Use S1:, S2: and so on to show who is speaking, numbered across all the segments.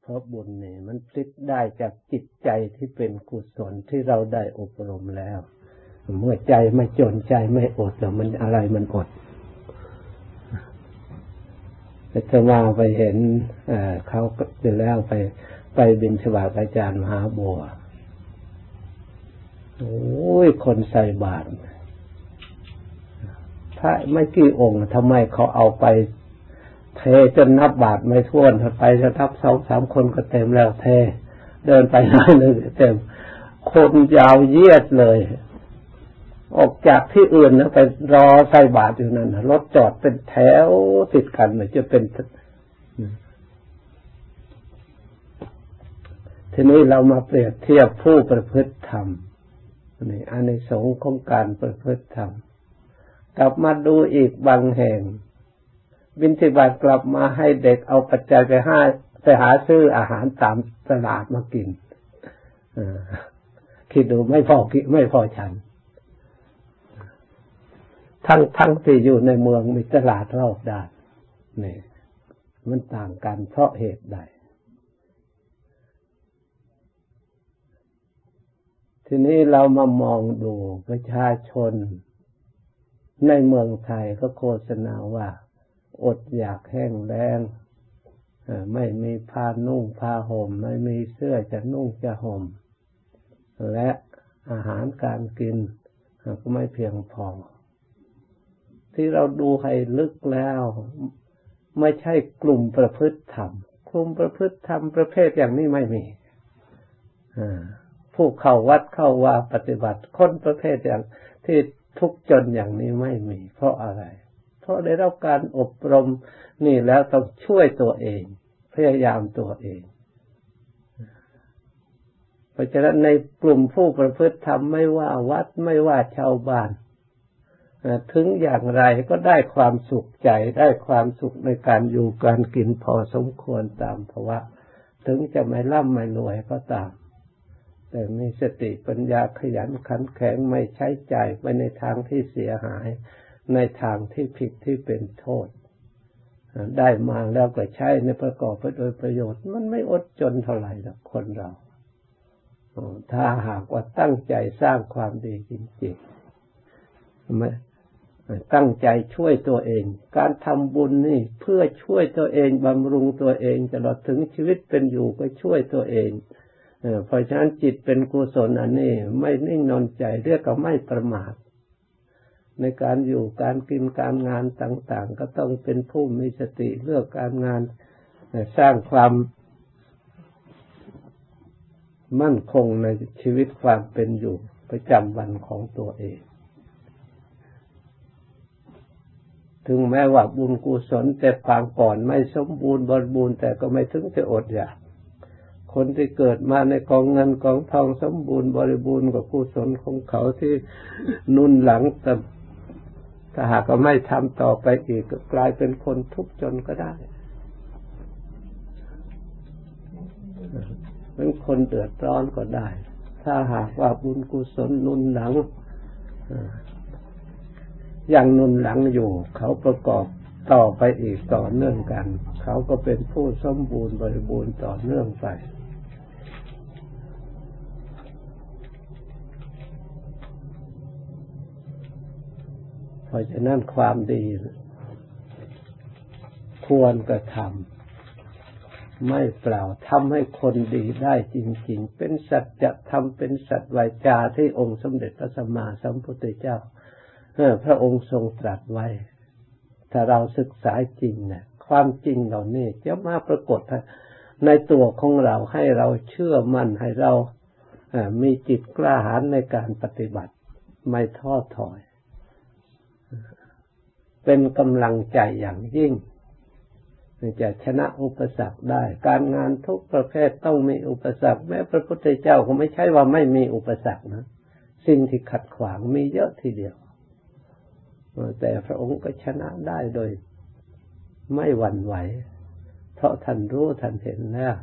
S1: เพราะบุญเนี่ยมันพลิกได้จากจิตใจที่เป็นกุศลที่เราได้อบรมแล้ว เมื่อใจไม่จนใจไม่อดแล้วมันอะไรมันอดจะมาไปเห็นเขาไปแล้วไปไปบินสวาอาจารย์มหาบัวโอ้ยคนใส่บาตรพระไม่กี่องค์ทำไมเขาเอาไป เทจนนับบาทไม่ท้วนไปจะทับสองสามคนก็เต็มแล้วเท เดินไปหน่อยนึงเต็ม คนยาวเยียดเลย ออกจากที่อื่นนะไปรอใส่บาทอยู่นั่นรถจอดเป็นแถวติดกันเลยจะเป็นทีนี้เรามาเปรียบเทียบผู้ประพฤติธรรมนี่อันในสงของการประพฤติธรรม กลับมาดูอีกบางแห่ง บินทิบาตกลับมาให้เด็กเอาปัจจัยไปห้าไปหาซื้ออาหารตามตลาดมากินคิดดูไม่พอกิไม่พอฉัน ทั้งทั้งที่อยู่ในเมืองมีตลาดรอบด้านนี่มันต่างกันเพราะเหตุใด ทีนี้เรามามองดูประชาชนในเมืองไทยก็โฆษณาว่า อดอยากแห้งแล้งไม่มีผ้านุ่งผ้าห่ม ไม่มีเสื้อจะนุ่งจะห่ม และอาหารการกินก็ไม่เพียงพอ ที่เราดูให้ลึกแล้ว ไม่ใช่กลุ่มประพฤติธรรมกลุ่มประพฤติธรรมประเภทอย่างนี้ไม่มีผู้เข้าวัดเข้าว่าปฏิบัติคนประเภทอย่างที่ทุกจนอย่างนี้ไม่มี เพราะอะไร ราะได้รับการอบรมนี่แล้วต้องช่วยตัวเอง พยายามตัวเอง เพราะฉะนั้นในกลุ่มผู้ประพฤติธรรมไม่ว่าวัดไม่ว่าชาวบ้านถึงอย่างไรก็ได้ความสุขใจได้ความสุขในการอยู่การกินพอสมควรตามภาวะ ถึงจะไม่ร่ำไม่รวยก็ตาม แต่มีสติปัญญาขยันขันแข็งไม่ใช้ใจไปในทางที่เสียหาย ในทางที่ผิดที่เป็นโทษ ได้มาแล้วก็ใช้ในประกอบไปโดยประโยชน์ มันไม่อดจนเท่าไหร่หรอกคนเรา ถ้าหากว่าตั้งใจสร้างความดีจริงๆไม่ตั้งใจช่วยตัวเอง การทำบุญนี่เพื่อช่วยตัวเองบำรุงตัวเองตลอดถึงชีวิตเป็นอยู่ก็ช่วยตัวเองเพราะฉะนั้นจิตเป็นกุศลอันนี้ไม่นิ่งนอนใจเรียกว่าไม่ประมาท ในการอยู่การกินการงานต่าง ๆ ก็ต้องเป็นผู้มีสติเลือกการงานสร้างความมั่นคงในชีวิตความเป็นอยู่ประจำวันของตัวเอง ถึงแม้ว่าบุญกุศลแต่ปางก่อนไม่สมบูรณ์บริบูรณ์แต่ก็ไม่ถึงจะอดอยาก คนที่เกิดมาในกองเงินกองทองสมบูรณ์บริบูรณ์กับกุศลของเขาที่นุ่นหลังแต่ ถ้าหากว่าไม่ทำต่อไปอีกก็กลายเป็นคนทุกข์จนก็ได้เป็นคนเดือดร้อนก็ได้ ถ้าหากว่าบุญกุศลนุนหลังย่างนุนหลังอยู่ เขาประกอบต่อไปอีกต่อเนื่องกัน เขาก็เป็นผู้สมบูรณ์บริบูรณ์ต่อเนื่องไป เพราะฉะนั้นความดีควรกระทำไม่เปล่าทำให้คนดีได้จริง ๆ เป็นสัจธรรมเป็นสัจวาจาที่องค์สมเด็จพระสัมมาสัมพุทธเจ้าพระองค์ทรงตรัสไว้ ถ้าเราศึกษาจริงเนะความจริงเหล่านี้จะมาปรากฏในตัวของเราให้เราเชื่อมั่นให้เรามีจิตกล้าหาญในการปฏิบัติ ไม่ท้อถอย เป็นกำลังใจอย่างยิ่งจะชนะอุปสรรคได้ การงานทุกประเภทต้องมีอุปสรรค แม้พระพุทธเจ้าก็ไม่ใช่ว่าไม่มีอุปสรรคนะ สิ่งที่ขัดขวางมีเยอะทีเดียว แต่พระองค์ก็ชนะได้โดย ไม่หวั่นไหว เพราะท่านรู้ท่านเห็นแล้ว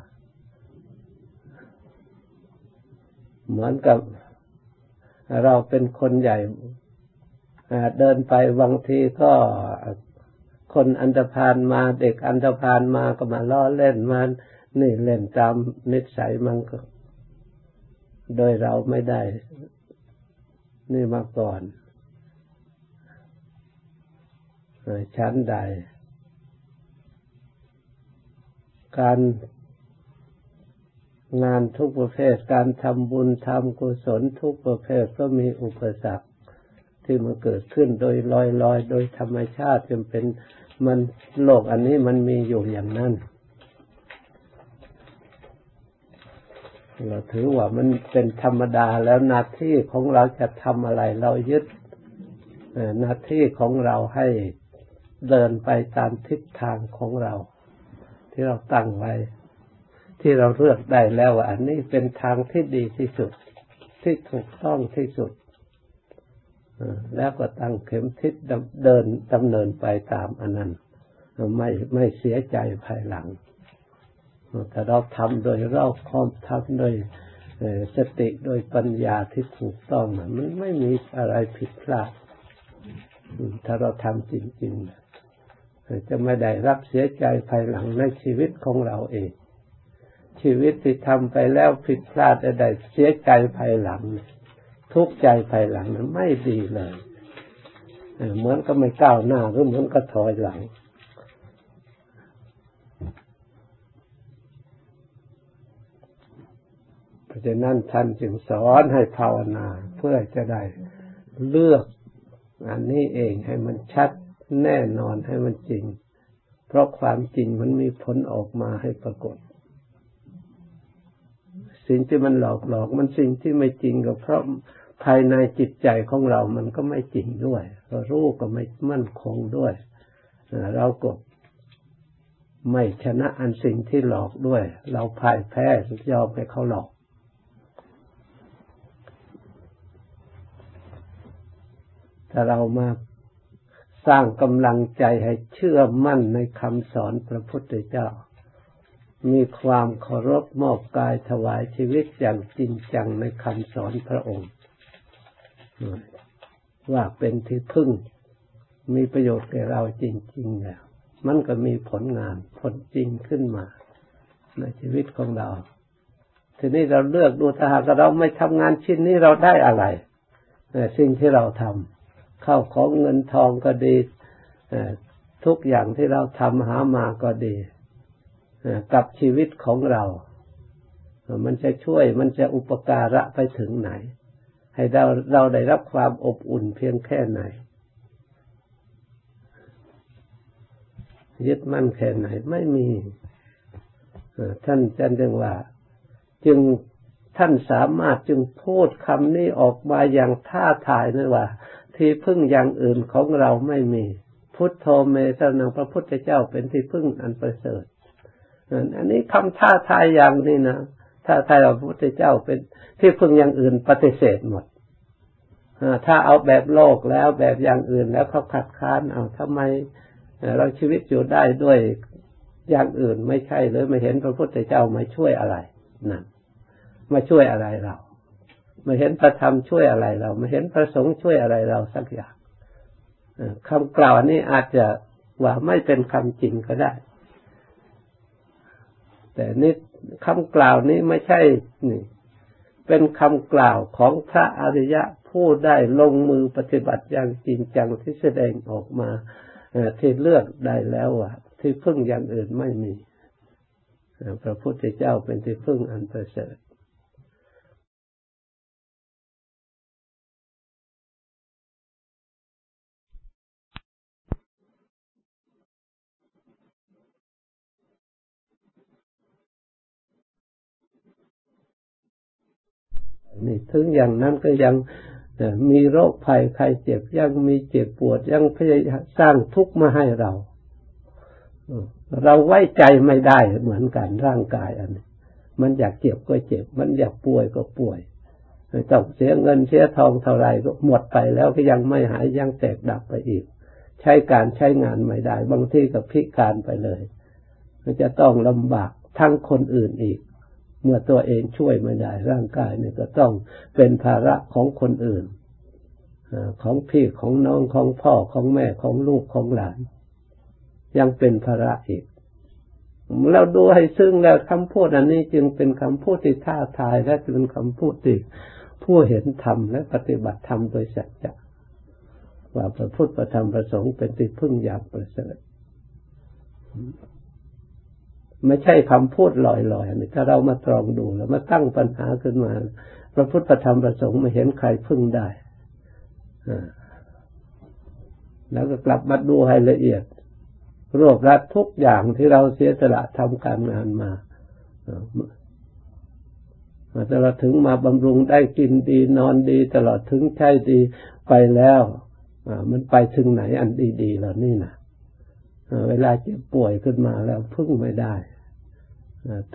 S1: เหมือนกับเราเป็นคนใหญ่ เดินไปบางทีก็คนอันธพาลมาเด็กอันธพาลมาก็มาล้อเล่นมานี่เล่นตามนิสัยมันก็ โดยเราไม่ได้ นี่มาก่อนชั้นใด การงานทุกประเภท การทำบุญทำกุศลทุกประเภทก็มีอุปสรรค ที่มันเกิดขึ้นโดยลอยลอยโดยธรรมชาติจนเป็นมันโลกอันนี้มันมีอยู่อย่างนั้น เราถือว่ามันเป็นธรรมดาแล้วหน้าที่ของเราจะทำอะไร เรายึดหน้าที่ของเราให้เดินไปตามทิศทางของเรา ที่เราตั้งไว้ ที่เราเลือกได้แล้วว่าอันนี้เป็นทางที่ดีที่สุด ที่ถูกต้องที่สุด แล้วก็ตั้งเข็มทิศเดินดำเนินไปตามอันนั้นไม่ไม่เสียใจภายหลัง แต่เราทำโดยเรอบคอบทำโดยสติโดยปัญญาที่ถูกต้องมันไม่มีอะไรผิดพลาด ถ้าเราทำจริงๆ จะไม่ได้รับเสียใจภายหลังในชีวิตของเราเอง ชีวิตที่ทำไปแล้วผิดพลาดได้เสียใจภายหลัง ทุกข์ใจภายหลังนั้นไม่ดีเลยเหมือนก็ไม่ก้าวหน้าหรือเหมือนก็ถอยหลังเพราะฉะนั้นท่านจึงสอนให้ภาวนาเพื่อจะได้เลือกอันนี้เองให้มันชัดแน่นอนให้มันจริง เพราะความจริงมันมีผลออกมาให้ปรากฏ สิ่งที่มันหลอกหลอกมันสิ่งที่ไม่จริงก็เพราะ ภายในจิตใจของเรามันก็ไม่จริงด้วยเรารู้ก็ไม่มั่นคงด้วยเราก็ไม่ชนะอันสิ่งที่หลอกด้วย เราพ่ายแพ้ยอมให้เขาหลอก ถ้าเรามาสร้างกำลังใจให้เชื่อมั่นในคำสอนพระพุทธเจ้า มีความเคารพมอบกายถวายชีวิตอย่างจริงจังในคำสอนพระองค์ ว่าเป็นที่พึ่งมีประโยชน์แก่เราจริงๆแล้วมันก็มีผลงานผลจริงขึ้นมา ในชีวิตของเรา ทีนี้เราเลือกดูถ้าหากเราไม่ทำงานชิ้นนี้เราได้อะไรสิ่งที่เราทำเข้าของเงินทองก็ดีทุกอย่างที่เราทำหามาก็ดีกับชีวิตของเรา มันจะช่วยมันจะอุปการะไปถึงไหน ให้เราเราได้รับความอบอุ่นเพียงแค่ไหน ยึดมั่นแค่ไหนไม่มีท่านจันจึงว่า จึงท่านสามารถจึงพูดคำนี้ออกมาอย่างท่าทายนะว่า ที่พึ่งอย่างอื่นของเราไม่มี พุทโธเมตนังพระพุทธเจ้าเป็นที่พึ่งอันประเสริฐอันนี้คำท่าทายอย่างนี้นะ ถ้าทายว่าพระพุทธเจ้าเป็นที่พึ่งอย่างอื่นปฏิเสธหมดถ้าเอาแบบโลกแล้วแบบอย่างอื่นแล้วเขาขัดค้านเอาทำไมเราชีวิตอยู่ได้ด้วยอย่างอื่นไม่ใช่เลยไม่เห็นพระพุทธเจ้ามาช่วยอะไรนั่นมาช่วยอะไรเราไม่เห็นพระธรรมช่วยอะไรเราไม่เห็นพระสงฆ์ช่วยอะไรเราสักอย่างคำกล่าวนี้อาจจะว่าไม่เป็นคำจริงก็ได้ แต่นี่ คำกล่าวนี้ไม่ใช่นี่เป็นคำกล่าวของพระอริยะผู้ได้ลงมือปฏิบัติอย่างจริงจังที่แสดงออกมาที่เลือกได้แล้วอะที่พึ่งอย่างอื่นไม่มีพระพุทธเจ้าเป็นที่พึ่งอันประเสริฐ นี่ถึงอย่างนั้นก็ยังมีโรคภัยใครเจ็บยังมีเจ็บปวดยังพยายามสร้างทุกข์มาให้เรา เราไว้ใจไม่ได้เหมือนกันร่างกายอันนี้มันอยากเจ็บก็เจ็บ มันอยากป่วยก็ป่วยต้องเสียเงินเสียทองเท่าไรก็หมดไปแล้วก็ยังไม่หายยังแตกดับไปอีก ใช้การใช้งานไม่ได้ บางที่ก็พิการไปเลย ก็จะต้องลำบากทั้งคนอื่นอีก เมื่อตัวเองช่วยไม่ได้ ร่างกายเนี่ยก็ต้องเป็นภาระของคนอื่นของพี่ของน้องของพ่อของแม่ของลูกของหลาน ยังเป็นภาระอีกเราดูให้ซึ่งแล้วคำพูดอันนี้จึงเป็นคำพูดที่ท้าทายและเป็นคำพูดที่ผู้เห็นธรรมและปฏิบัติธรรมโดยสัจจะว่าพระพุทธประธรรมประสงค์เป็นที่พึ่งอย่างประเสริฐ ไม่ใช่คำพูดลอยๆนี่ถ้าเรามาตรองดูแล้วมาตั้งปัญหาขึ้นมา พระพุทธธรรมประสงค์ม่เห็นใครพึ่งได้แล้วก็กลับมาดูให้ละเอียด รวบรัดทุกอย่างที่เราเสียสละทำการงานมาตลอดถึงมาบำรุงได้กินดีนอนดี ตลอดถึงใช้ดีไปแล้วมันไปถึงไหนอันดีๆเหล่านี้นะเวลาเจ็บป่วยขึ้นมาแล้วพึ่งไม่ได้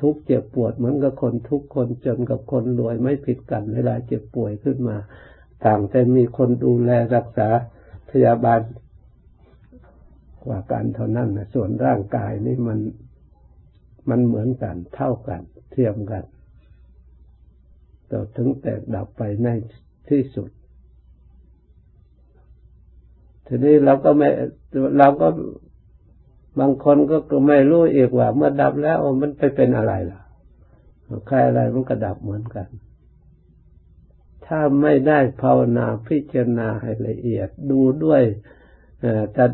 S1: ทุกเจ็บปวดเหมือนกับคนทุกคนจนกับคนรวยไม่ผิดกัน เวลาเจ็บป่วยขึ้นมา ต่างแต่มีคนดูแลรักษาพยาบาลกว่ากันเท่านั้นนะส่วนร่างกายนี่มันมันเหมือนกันเท่ากัน เทียมกันต่ถึงแตกดับไปในที่สุดทีนี้เราก็ไม่เราก็างคนก็ไม่รู้อีกว่า เมื่อดับแล้วมันไปเป็นอะไรล่ะใครอะไรมันก็ดับเหมือนกัน ถ้าไม่ได้ภาวนาพิจารณาให้ละเอียดดูด้วยจะ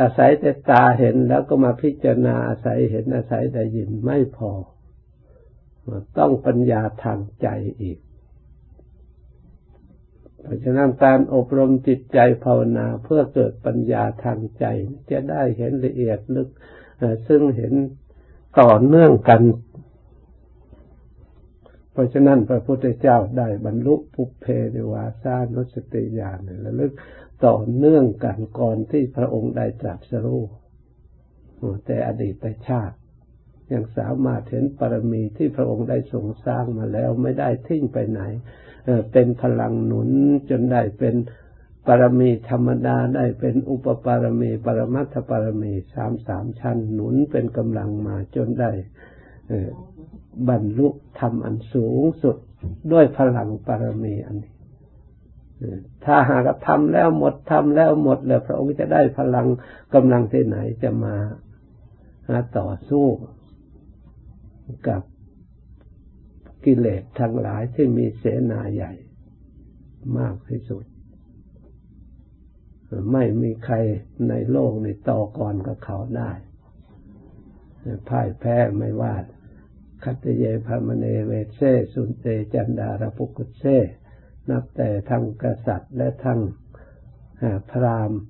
S1: อาศัยแต่ตาเห็นแล้วก็มาพิจารณาอาศัยเห็นอาศัยได้ยินไม่พอ ต้องปัญญาทางใจอีก เพราะฉะนั้นการอบรมจิตใจภาวนาเพื่อเกิดปัญญาทางใจ จะได้เห็นละเอียดลึกซึ่งเห็นต่อเนื่องกัน เพราะฉะนั้นพระพุทธเจ้าได้บรรลุปุเพในวาสานุสติญาณระลึกต่อเนื่องกันก่อนที่พระองค์ได้ตรัสรู้แต่อดีตชาติยังสามารถเห็นปรมีที่พระองค์ได้ทรงสร้างมาแล้วไม่ได้ทิ้งไปไหน เป็นพลังหนุนจนได้เป็นปรมีธรรมดาได้เป็นอุปปารมีปรมัตถปารมีสามสามชั้นหนุนเป็นกำลังมาจนได้บรรลุธรรมอันสูงสุดด้วยพลังปารมีอันนี้ถ้าหากทำแล้วหมดทำแล้วหมดแล้วพระองค์จะได้พลังกำลังที่ไหนจะมาต่อสู้กับ กิเลสทั้งหลายที่มีเสนาใหญ่ มากที่สุด ไม่มีใครในโลกในต่อก่อนกับเขาได้พ่ายแพ้ไม่ว่าคัตเยพามเนเวเซสุนเตจันดาระปุกุเซนับแต่ทั้งกษัตริย์และทั้งพราหมณ์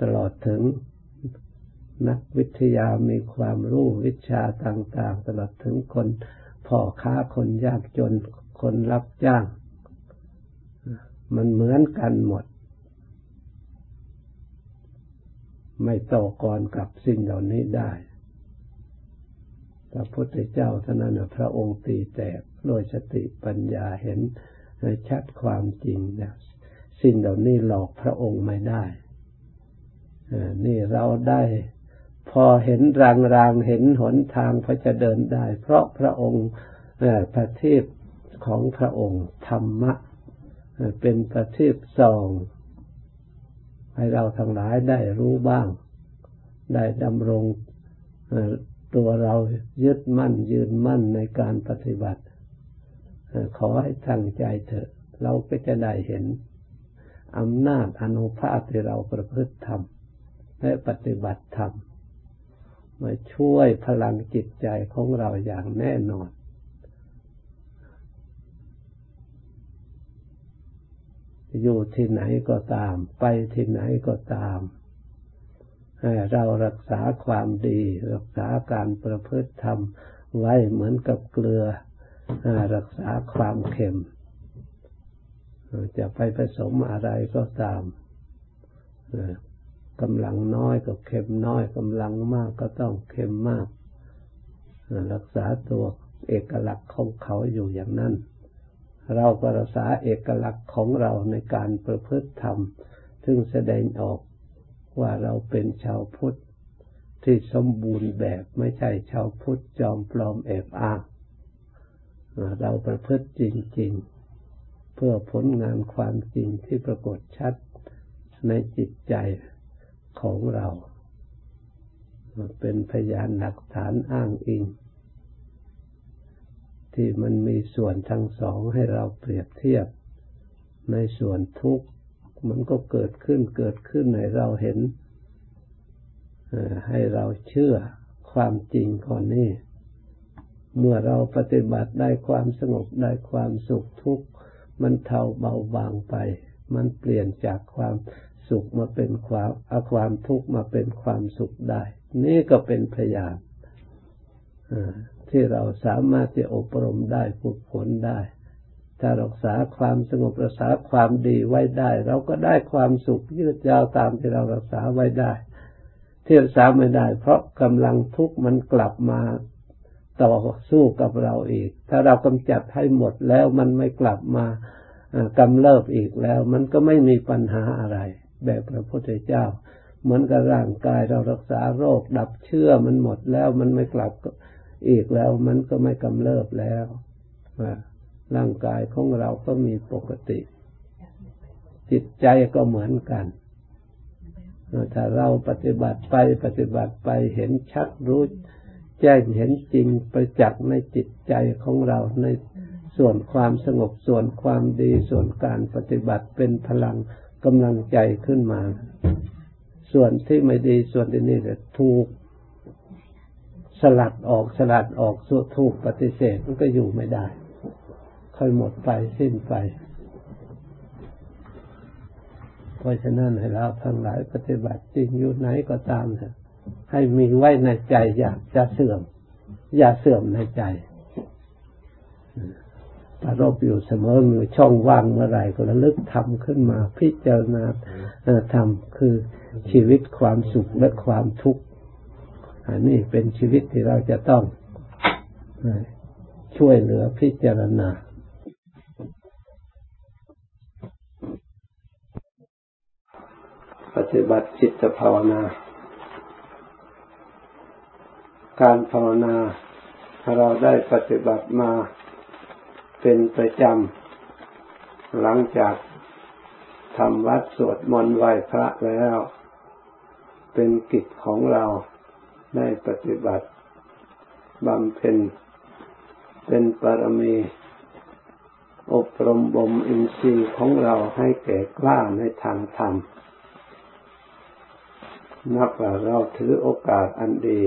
S1: ตลอดถึงนักวิทยามีความรู้วิชาต่าง ๆ ตลอดถึงคน พ่อค้าคนยากจนคนรับจ้าง มันเหมือนกันหมด ไม่ต่อกรกับสิ่งเหล่านี้ได้พระพุทธเจ้าท่านนั้นพระองค์ตีแตกโดยสติปัญญาเห็นชัดความจริงนะสิ่งเหล่านี้หลอกพระองค์ไม่ได้นี่เราได้ พอเห็นรางรางเห็นหนทางพอจะเดินได้ เพราะพระองค์ประทีปของพระองค์ธรรมะ เป็นประทีปสองให้เราทั้งหลายได้รู้บ้าง ได้ดำรงตัวเรายึดมั่นยืนมั่นในการปฏิบัติขอให้ตั้งใจเถอะ เราก็จะได้เห็นอำนาจอนุภาพที่เราประพฤติธรรมและปฏิบัติธรร มาช่วยพลังจิตใจของเราอย่างแน่นอน อยู่ที่ไหนก็ตาม ไปที่ไหนก็ตามเรารักษาความดี รักษาการประพฤติธรรมไว้เหมือนกับเกลือรักษาความเค็ม จะไปผสมอะไรก็ตาม กำลังน้อยก็เค็มน้อยกำลังมากก็ต้องเค็มมาก รักษาตัวเอกลักษณ์ของเขาอยู่อย่างนั้น เราก็รักษาเอกลักษณ์ของเราในการประพฤติธรรมซึ่งแสดงออกว่าเราเป็นชาวพุทธที่สมบูรณ์แบบไม่ใช่ชาวพุทธจอมปลอมแอบอ้างเราประพฤติจริง ๆ เพื่อผลงานความจริงที่ปรากฏชัดในจิตใจ ของเรา เป็นพยานหลักฐานอ้างอิง ที่มันมีส่วนทั้งสองให้เราเปรียบเทียบ ในส่วนทุกข์มันก็เกิดขึ้นเกิดขึ้นให้เราเห็น ให้เราเชื่อความจริงก่อนนี้เมื่อเราปฏิบัติได้ความสงบได้ความสุขทุกข์มันเทาเบาบางไป มันเปลี่ยนจากความ สุขมาเป็นความเอาความทุกข์มาเป็นความสุขได้ นี่ก็เป็นพยานที่เราสามารถจะอบรมได้ฝึกฝนได้ ถ้ารักษาความสงบรักษาความดีไว้ได้ เราก็ได้ความสุขยืดยาวตามที่เรารักษาไว้ได้ ที่รักษาไม่ได้ เพราะกำลังทุกข์มันกลับมาต่อสู้กับเราอีก ถ้าเรากำจัดให้หมดแล้วมันไม่กลับมากำเริบอีกแล้ว มันก็ไม่มีปัญหาอะไร แบบพระพุทธเจ้า เหมือนกับร่างกายเรารักษาโรค ดับเชื้อมันหมดแล้วมันไม่กลับอีกแล้วมันก็ไม่กำเริบแล้วร่างกายของเราก็มีปกติ จิตใจก็เหมือนกันถ้าเราปฏิบัติไปปฏิบัติไปเห็นชัดรู้แจ้งเห็นจริงประจักษ์ในจิตใจของเราในส่วนความสงบส่วนความดีส่วนการปฏิบัติเป็นพลัง กำลังใจขึ้นมา ส่วนที่ไม่ดีส่วนที่นี่จะถูกสลัดออกสลัดออกสุถูกปฏิเสธมันก็อยู่ไม่ได้ ค่อยหมดไปสิ้นไป เพราะฉะนั้นให้เราทั้งหลายปฏิบัติจริงอยู่ไหนก็ตามเถอะให้มีไว้ในใจอย่าจะเสื่อม อย่าเสื่อมในใจ ประรบอยู่เสมอมีช่องว่างเมื่อไรก็ระลึกทำขึ้นมาพิจารณาทำคือชีวิตความสุขและความทุกข์อันนี้เป็นชีวิตที่เราจะต้องช่วยเหลือพิจารณาปฏิบัติจิตภาวนา การภาวนาเราได้ปฏิบัติมา เป็นประจำ หลังจากทำวัดสวดมนต์ไหว้พระแล้ว เป็นกิจของเราได้ปฏิบัติบำเพ็ญเป็นปรมีอบรมบ่มอินทรีย์ของเราให้แก่กล้าในทางธรรม นับว่าเราถือโอกาสอันดี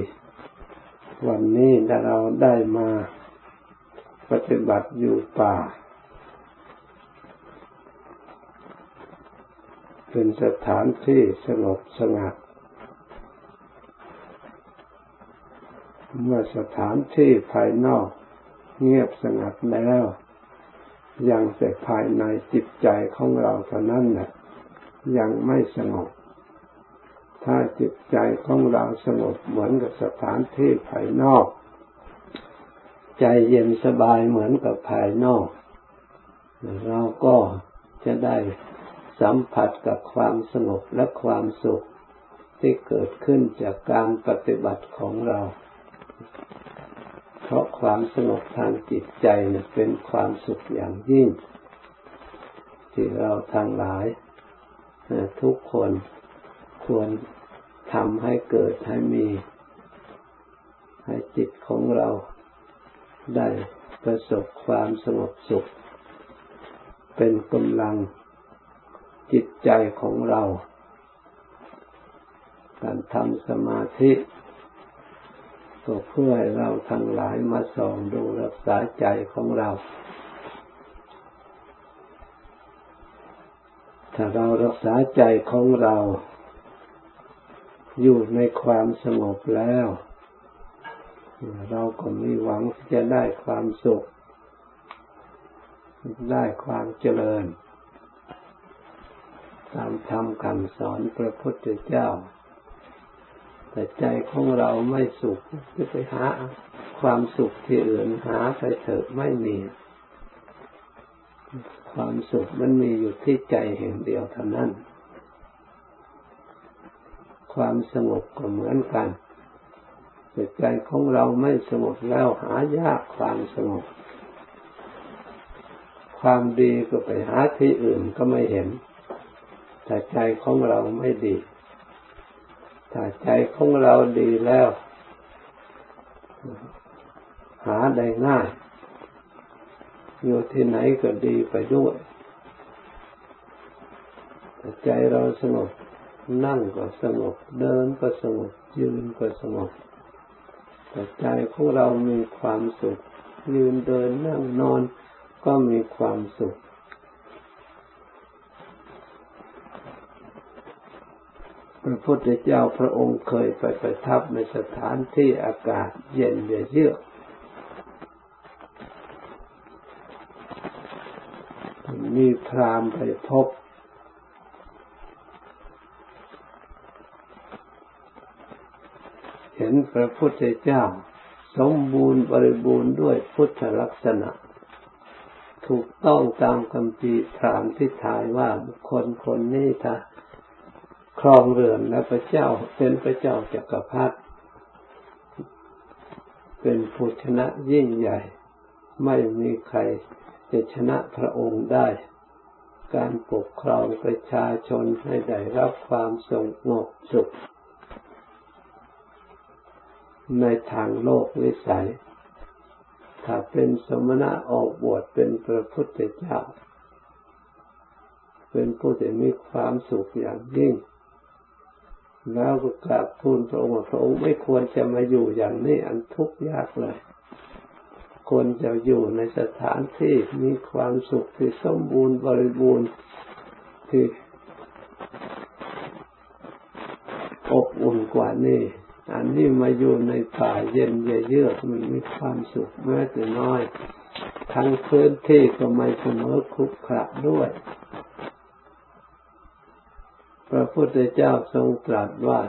S1: วันนี้เราได้มา ปฏิบัติอยู่ป่า เป็นสถานที่สงบสงัด เมื่อสถานที่ภายนอกเงียบสงัดแล้ว ยังแต่ภายในจิตใจของเราเท่านั้นนะยังไม่สงบ ถ้าจิตใจของเราสงบเหมือนกับสถานที่ภายนอก ใจเย็นสบายเหมือนกับภายนอก เราก็จะได้สัมผัสกับความสงบและความสุขที่เกิดขึ้นจากการปฏิบัติของเรา เพราะความสงบทางจิตใจเป็นความสุขอย่างยิ่ง ที่เราทั้งหลาย ทุกคนควรทำให้เกิดให้มี ให้จิตของเรา ได้ประสบความสงบสุข เป็นกำลังจิตใจของเรา การทำสมาธิก็เพื่อให้เราทั้งหลายมาส่องดูรักษาใจของเรา ถ้าเรารักษาใจของเรา อยู่ในความสงบแล้ว เราก็มีหวังที่จะได้ความสุข ได้ความเจริญ ตามธรรมคำสอนพระพุทธเจ้า แต่ใจของเราไม่สุขจะไปหาความสุขที่อื่นหาไปเถอะไม่มีความสุขมันมีอยู่ที่ใจแห่งเดียวเท่านั้น ความสงบก็เหมือนกัน จิตใจของเราไม่สงบแล้วหายากความสงบ ความดีก็ไปหาที่อื่นก็ไม่เห็น แต่ใจของเราไม่ดีถ้าใจของเราดีแล้ว หาได้ง่ายอยู่ที่ไหนก็ดีไปด้วยใจเราสงบ นั่งก็สงบ เดินก็สงบ ยืนก็สงบ แต่ใจของเรามีความสุข ยืนเดินนั่งนอนก็มีความสุข พระพุทธเจ้าพระองค์เคยไปประทับในสถานที่อากาศเย็นเยือกมีพรามไปพบ เห็ นพระพุทธเจ้า สมบูรณ์บริบูรณ์ด้วยพุทธลักษณะ ถูกต้องตามคำพีพรามที่ทายว่าบุคคลคนนี้ถ้าครองเรือนและพระเจ้าเป็นพระเจ้าจักรพรรดิเป็นผู้ชนะยิ่งใหญ่ ไม่มีใครจะชนะพระองค์ได้ การปกครองประชาชนให้ได้รับความสงบสุข ในทางโลกวิสัย ถ้าเป็นสมณะออกบวชเป็นพระพุทธเจ้า เป็นผู้ที่มีความสุขอย่างยิ่ง แล้วก็กราบทูลพระองค์พระองค์ไม่ควรจะมาอยู่อย่างนี้อันทุกข์ยากเลยควรจะอยู่ในสถานที่มีความสุขที่สมบูรณ์บริบูรณ์ที่อบอุ่นกว่านี้ อันนี้มาอยู่ในป่าเย็นเยือกมันมีความสุขแม้แต่น้อย ทั้งพื้นที่ก็ไม่เสมอคุกขระด้วย พระพุทธเจ้าทรงตรัสว่า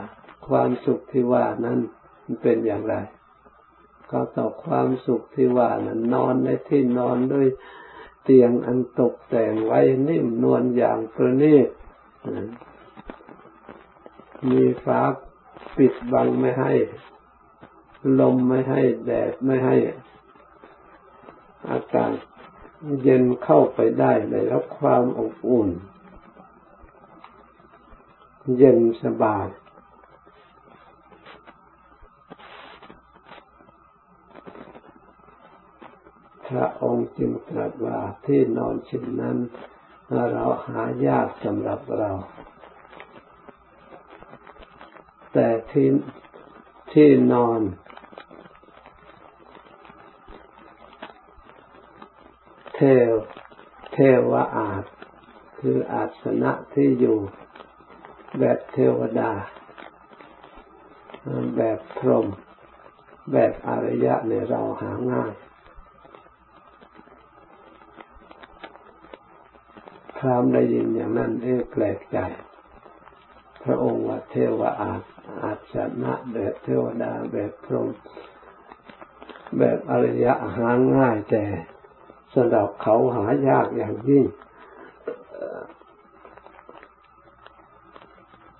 S1: ความสุขที่ว่านั้นมันเป็นอย่างไร ก็ต่อความสุขที่ว่านั้นนอนในที่นอนด้วยเตียงอันตกแต่งไว้นิ่มนวลอย่างประณีตมีฟ้า ปิดบังไม่ให้ ลมไม่ให้แดดไม่ให้ อากาศเย็นเข้าไปได้เลยแล้วความอบอุ่น เย็นสบายพระองค์จึงตรัสว่าที่นอนเช่นนั้น เราหายากสำหรับเรา แต่ที่ที่นอน เทวเทวอาจคืออาสนะที่อยู่แบบเทวดา แบบพรหมแบบอริยะเนี่ยเราหาง่าย พรามได้ยินอย่างนั้นเอ๊แปลกใจ พระองค์ว่าเทวอาจ อาชนะแบบเทวดาแบบพรหมแบบอริยะหาง่ายแต่สำหรับเขาหายากอย่างยิ่ง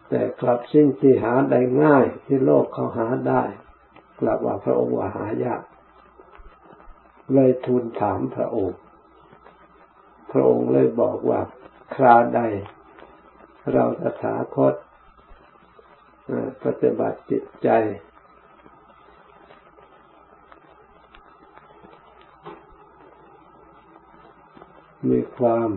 S1: แต่กลับสิ่งที่หาได้ง่ายที่โลกเขาหาได้ กลับว่าพระองค์ว่าหายาก เลยทูลถามพระองค์ พระองค์เลยบอกว่าคราใด เราตถาคต ปฏิบัติจิตใจ มีความ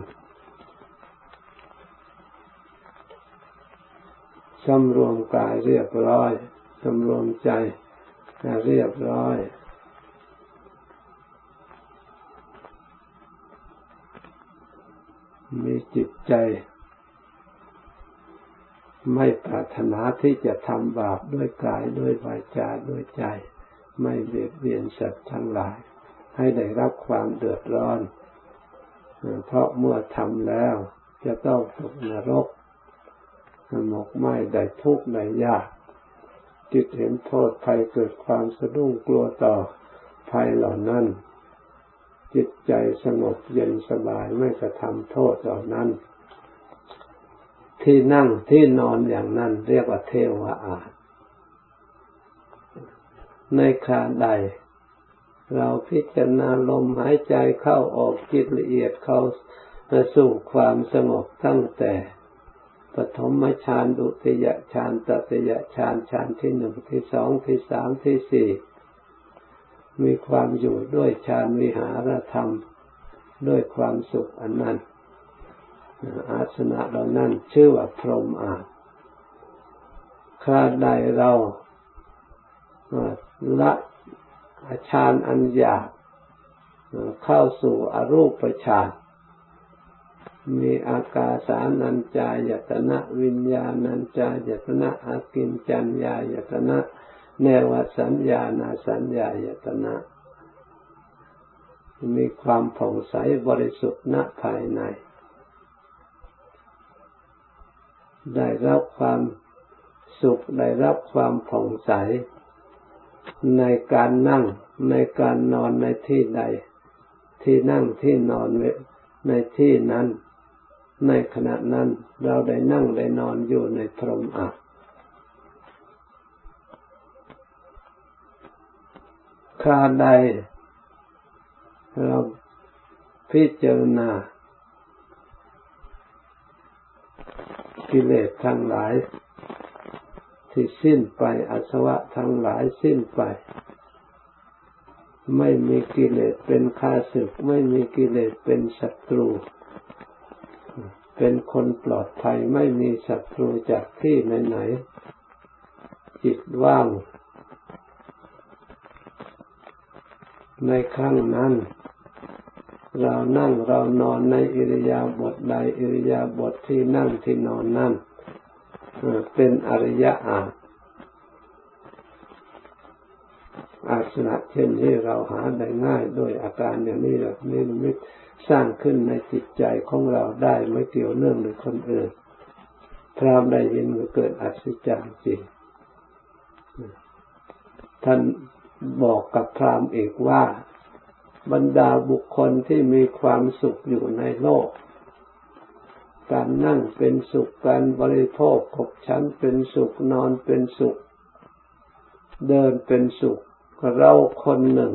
S1: สำรวมกายเรียบร้อยสำรวมใจเรียบร้อย มีจิตใจ ไม่ปรารถนาที่จะทำบาปด้วยกายด้วยวาจาด้วยใจ ไม่เบียดเบียนสัตว์ทั้งหลาย ให้ได้รับความเดือดร้อน เพราะเมื่อทำแล้วจะต้องตกนรกหมกไหมได้ทุกข์ได้ยาก จิตเห็นโทษภัยเกิดความสะดุ้งกลัวต่อภัยเหล่านั้น จิตใจสงบเย็นสบายไม่กระทำโทษเหล่านั้น ที่นั่งที่นอนอย่างนั้นเรียกว่าเทวอาทในคาใด เราพิจารณาลมหายใจเข้าออกจิตละเอียดเข้าสู่ความสงบตั้งแต่ปฐมฌานดุติยฌานตติยฌานฌานที่หนึ่งที่สองที่สามที่สี่มีความอยู่ด้วยฌานวิหารธรรม ด้วยความสุขอันนั้น อาสนะเรานั่นชื่อว่าพรหมอาคราใดเราละฌานอันยาเข้าสู่อรูปฌานมีอากาสานัญจายตนะวิญญาณัญจายตนะอากินจัญญายตนะเนวสัญญาณสัญญายตนะ มีความผ่องใสบริสุทธิ์ณภายใน ได้รับความสุขได้รับความผ่องใส ในการนั่งในการนอนในที่ใด ที่นั่งที่นอนในที่นั้น ในขณะนั้นเราได้นั่งได้นอนอยู่ในพรหมอักคาใดเราพิจารณา กิเลสทั้งหลาย ที่สิ้นไปอาสวะทั้งหลายสิ้นไป ไม่มีกิเลสเป็นข้าศึก ไม่มีกิเลสเป็นศัตรู เป็นคนปลอดภัยไม่มีศัตรูจากที่ไหนๆจิตว่าง ในครั้งนั้น เรานั่งเรานอนในอิริยาบถใดอิริยาบถทที่นั่งที่นอนนั่นเป็นอริยอาอาสนะเช่นนี้เราหาได้ง่ายโดยอาการอย่างนี้แบบนี้มิตสร้างขึ้นในจิตใจของเราได้ไม่เกี่ยวเนื่องหรือคนอื่นพรามได้ยินก็เกิดอัศจรรย์จริงท่านบอกกับพรามเอกว่า บรรดาบุคคลที่มีความสุขอยู่ในโลก การนั่งเป็นสุข การบริโภคขบชั้นเป็นสุข นอนเป็นสุข เดินเป็นสุข เราคนหนึ่ง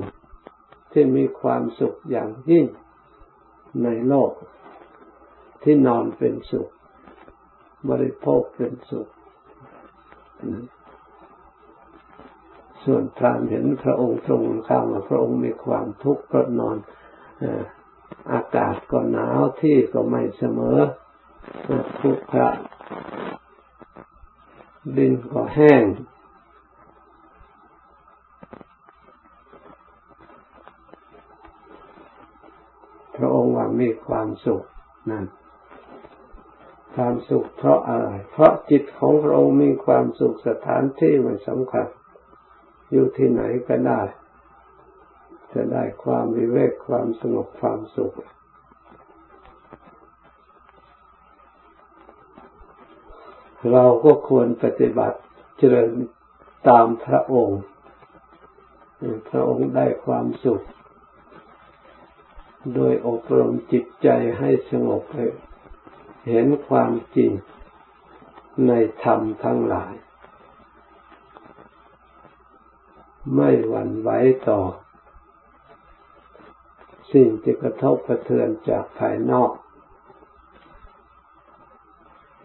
S1: ที่มีความสุขอย่างยิ่งในโลก ที่นอนเป็นสุข บริโภคเป็นสุข ส่วนพรามเห็นพระองค์ตรงข้ามว่าพระองค์มีความทุกข์เพราะนอนอากาศก็หนาวที่ก็ไม่เสมอทุกขะดินก็แห้ง พระองค์ว่ามีความสุขนั่นความสุขเพราะอะไร เพราะจิตของพระองค์มีความสุขสถานที่ไม่สำคัญ อยู่ที่ไหนก็ได้ จะได้ความวิเวกความสงบความสุข เราก็ควรปฏิบัติเจริญตามพระองค์ พระองค์ได้ความสุข โดยอบรมจิตใจให้สงบเห็นความจริงในธรรมทั้งหลาย ไม่หวั่นไหวต่อ สิ่งที่กระทบกระเทือนจากภายนอก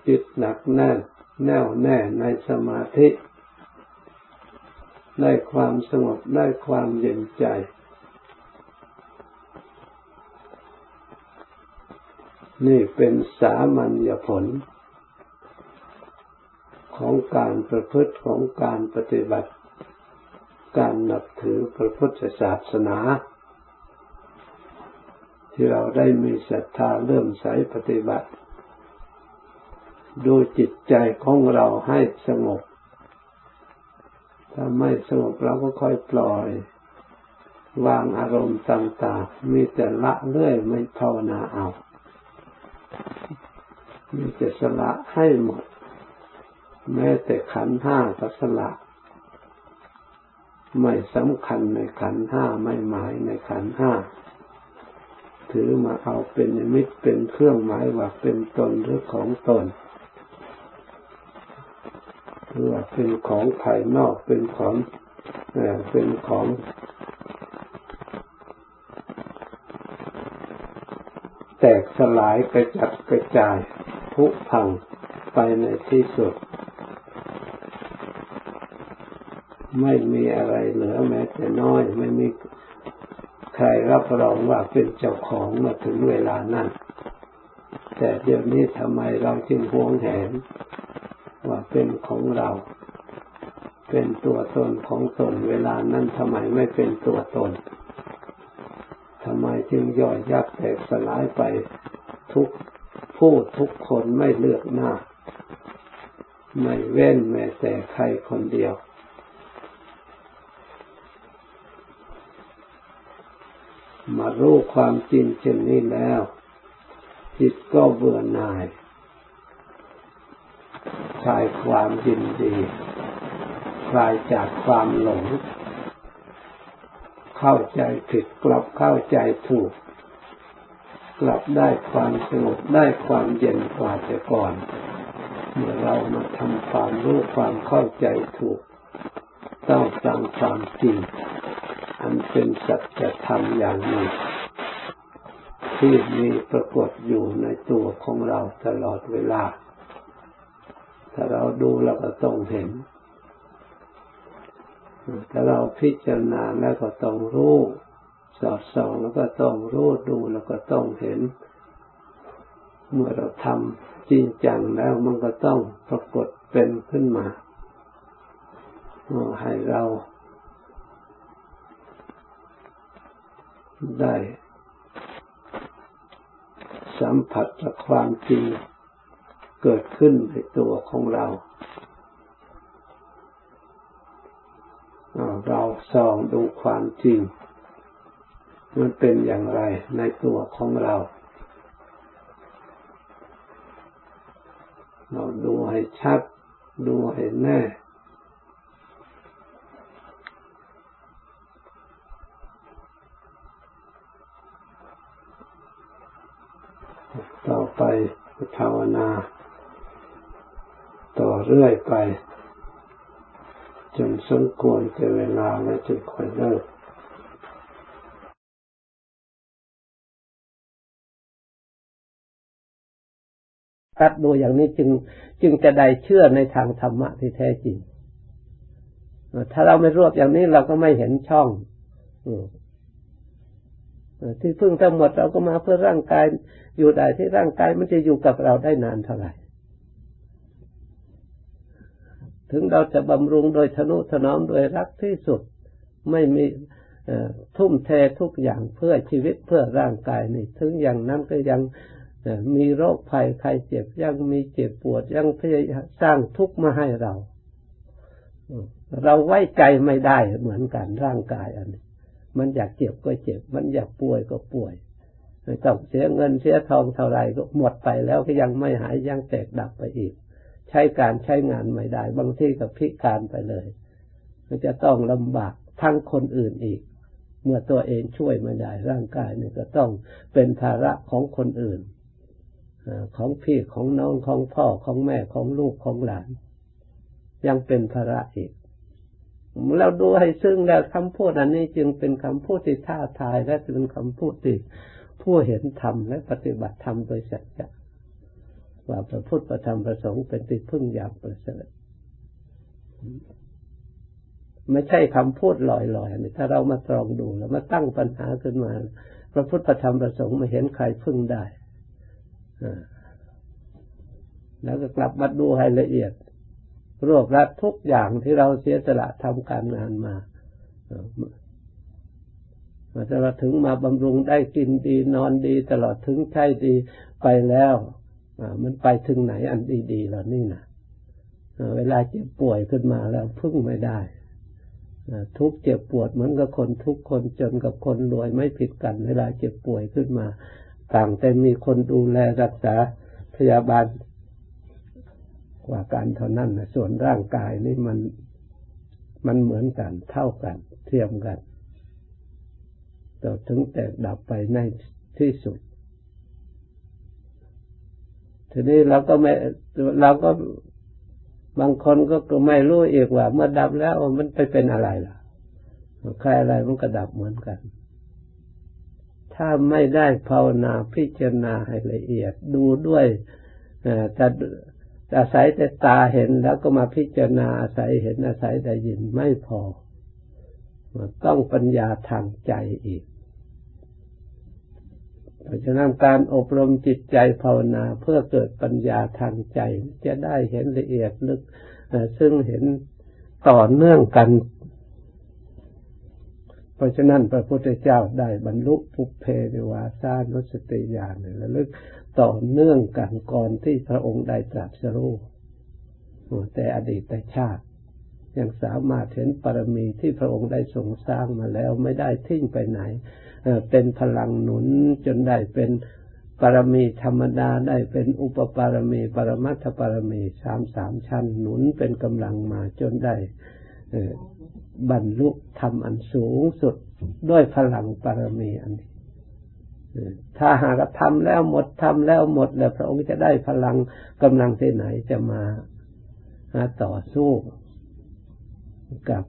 S1: จิตหนักแน่นแน่วแน่ในสมาธิ ได้ความสงบได้ความเย็นใจ นี่เป็นสามัญญผล ของการประพฤติของการปฏิบัติ การนับถือพระพุทธศาสนา ที่เราได้มีศรัทธาเริ่มใสปฏิบัติ ดูจิตใจของเราให้สงบ ถ้าไม่สงบเราก็ค่อยปล่อย วางอารมณ์ต่างๆ มีแต่ละเรื่อยไม่ภาวนาเอามีจะสละให้หมด แม้แต่ขันห้าก็สละ ไม่สำคัญในขันห้าไม่หมายในขันห้าถือมาเอาเป็นมิตรเป็นเครื่องหมายว่าเป็นตนหรือของตนหรือว่าเป็นของภายนอกเป็นของเป็นของแตกสลายกระจัดกระจายผุพังไปในที่สุด ไม่มีอะไรเหลือแม้แต่น้อยไม่มีใครรับรองว่าเป็นเจ้าของมาถึงเวลานั้น แต่เดี๋ยวนี้ทำไมเราจึงหวงแหน ว่าเป็นของเรา เป็นตัวตนของตนเวลานั้นทำไมไม่เป็นตัวตนทำไมจึงย่อยยับแตกสลายไปทุกผู้ทุกคนไม่เลือกหน้า ไม่เว้นแม้แต่ใครคนเดียว มารู้ความจริงเช่นนี้แล้ว จิตก็เบื่อหน่ายคลายความยินดีคลายจากความหลง เข้าใจผิดกลับเข้าใจถูก กลับได้ความสงบได้ความเย็นกว่าแต่ก่อนเมื่อเรามาทำความรู้ความเข้าใจถูก ต้องตามความจริง อันเป็นสัจธรรมอย่างหนึ่งที่มีปรากฏอยู่ในตัวของเราตลอดเวลา ถ้าเราดูเราก็ต้องเห็น ถ้าเราพิจารณาแล้วก็ต้องรู้ สอดส่องแล้วก็ต้องรู้ดูแล้วก็ต้องเห็น เมื่อเราทำจริงจังแล้วมันก็ต้องปรากฏเป็นขึ้นมาให้เรา ได้สัมผัสกับความจริงเกิดขึ้นในตัวของเรา เราส่องดูความจริง มันเป็นอย่างไรในตัวของเรา เราดูให้ชัด ดูให้แน่ต่อ ไปภาวนา ต่อเรื่อยไป จนสมควรแก่เวลาและจึงค่อยเลิกตัดดูอย่างนี้จึงจึงจะได้เชื่อในทางธรรมะที่แท้จริง ถ้าเราไม่รวบอย่างนี้เราก็ไม่เห็นช่อง ที่พึ่งทั้งหมดเราก็มาเพื่อร่างกายอยู่ได้ที่ร่างกายมันจะอยู่กับเราได้นานเท่าไหร่ ถึงเราจะบำรุงโดยทนุถนอมโดยรักที่สุด ไม่มีทุ่มเททุกอย่างเพื่อชีวิตเพื่อร่างกายนี่ ถึงอย่างนั้นก็ยังมีโรคภัยใครเจ็บยังมีเจ็บปวดยังพยายามสร้างทุกข์มาให้เรา เราไว้ใจไม่ได้เหมือนกันร่างกายอันนี้ มันอยากเจ็บก็เจ็บ มันอยากป่วยก็ป่วยต้องเสียเงินเสียทองเท่าไรก็หมดไปแล้วก็ยังไม่หายยังแตกดับไปอีก ใช้การใช้งานไม่ได้ บางที่ก็พิการไปเลย มันจะต้องลำบากทั้งคนอื่นอีก เมื่อตัวเองช่วยไม่ได้ร่างกายนี่ก็ต้องเป็นภาระของคนอื่นของพี่ของน้องของพ่อของแม่ของลูกของหลาน ยังเป็นภาระอีก เราดูให้ซึ่งแล้วคำพูดอันนี้จึงเป็นคำพูดที่ท้าทายและเป็นคำพูดที่ผู้เห็นธรรมและปฏิบัติธรรมโดยสัจจะว่าพระพุทธประธรรมประสงค์เป็นที่พึ่งอย่างประเสริฐไม่ใช่คำพูดลอยๆนี่ถ้าเรามาตรองดูแล้วมาตั้งปัญหาขึ้นมา พระพุทธประธรรมประสงค์ไม่เห็นใครพึ่งได้แล้วก็กลับมาดูให้ละเอียด รวบรัดทุกอย่างที่เราเสียสละทำการงานมาตลอดถึงมาบำรุงได้กินดีนอนดี ตลอดถึงใช้ดีไปแล้วมันไปถึงไหนอันดีๆแล้วนี่นะเวลาเจ็บป่วยขึ้นมาแล้วพึ่งไม่ได้ทุกเจ็บปวดเหมือนกับคนทุกคนจนกับคนรวยไม่ผิดกัน เวลาเจ็บป่วยขึ้นมา ต่างแต่มีคนดูแลรักษาพยาบาล กว่ากันเท่านั้นนะส่วนร่างกายนี่มันมันเหมือนกันเท่ากัน เทียมกันต่อถึงแตกดับไปในที่สุด ทีนี้เราก็ไม่เราก็บางคนก็ไม่รู้อีกว่า เมื่อดับแล้วมันไปเป็นอะไรล่ะใครอะไรมันก็ดับเหมือนกัน ถ้าไม่ได้ภาวนาพิจารณาให้ละเอียด ดูด้วยแต่ อาศัยแต่ตาเห็นแล้วก็มาพิจารณาอาศัยเห็นอาศัยได้ยินไม่พอ ต้องปัญญาทางใจอีก เพราะฉะนั้นการอบรมจิตใจภาวนาเพื่อเกิดปัญญาทางใจ จะได้เห็นละเอียดลึก ซึ่งเห็นต่อเนื่องกัน เพราะฉะนั้นพระพุทธเจ้าได้บรรลุภุเพนิวาสานุสติญาณระลึก ต่อเนื่องกันก่อนที่พระองค์ได้ตรัสรู้แต่อดีตชาติ ยังสามารถเห็นปรมีที่พระองค์ได้ทรงสร้างมาแล้วไม่ได้ทิ้งไปไหนเป็นพลังหนุนจนได้เป็นปรมีธรรมดาได้เป็นอุปปารมีปรมัตถปรมีสามสามชั้นหนุนเป็นกำลังมาจนได้บรรลุธรรมอันสูงสุดด้วยพลังปรมีอันนี้ ถ้าหากทำแล้วหมดทำแล้วหมดแล้วพระองค์จะได้พลังกำลังที่ไหนจะมาต่อสู้กับ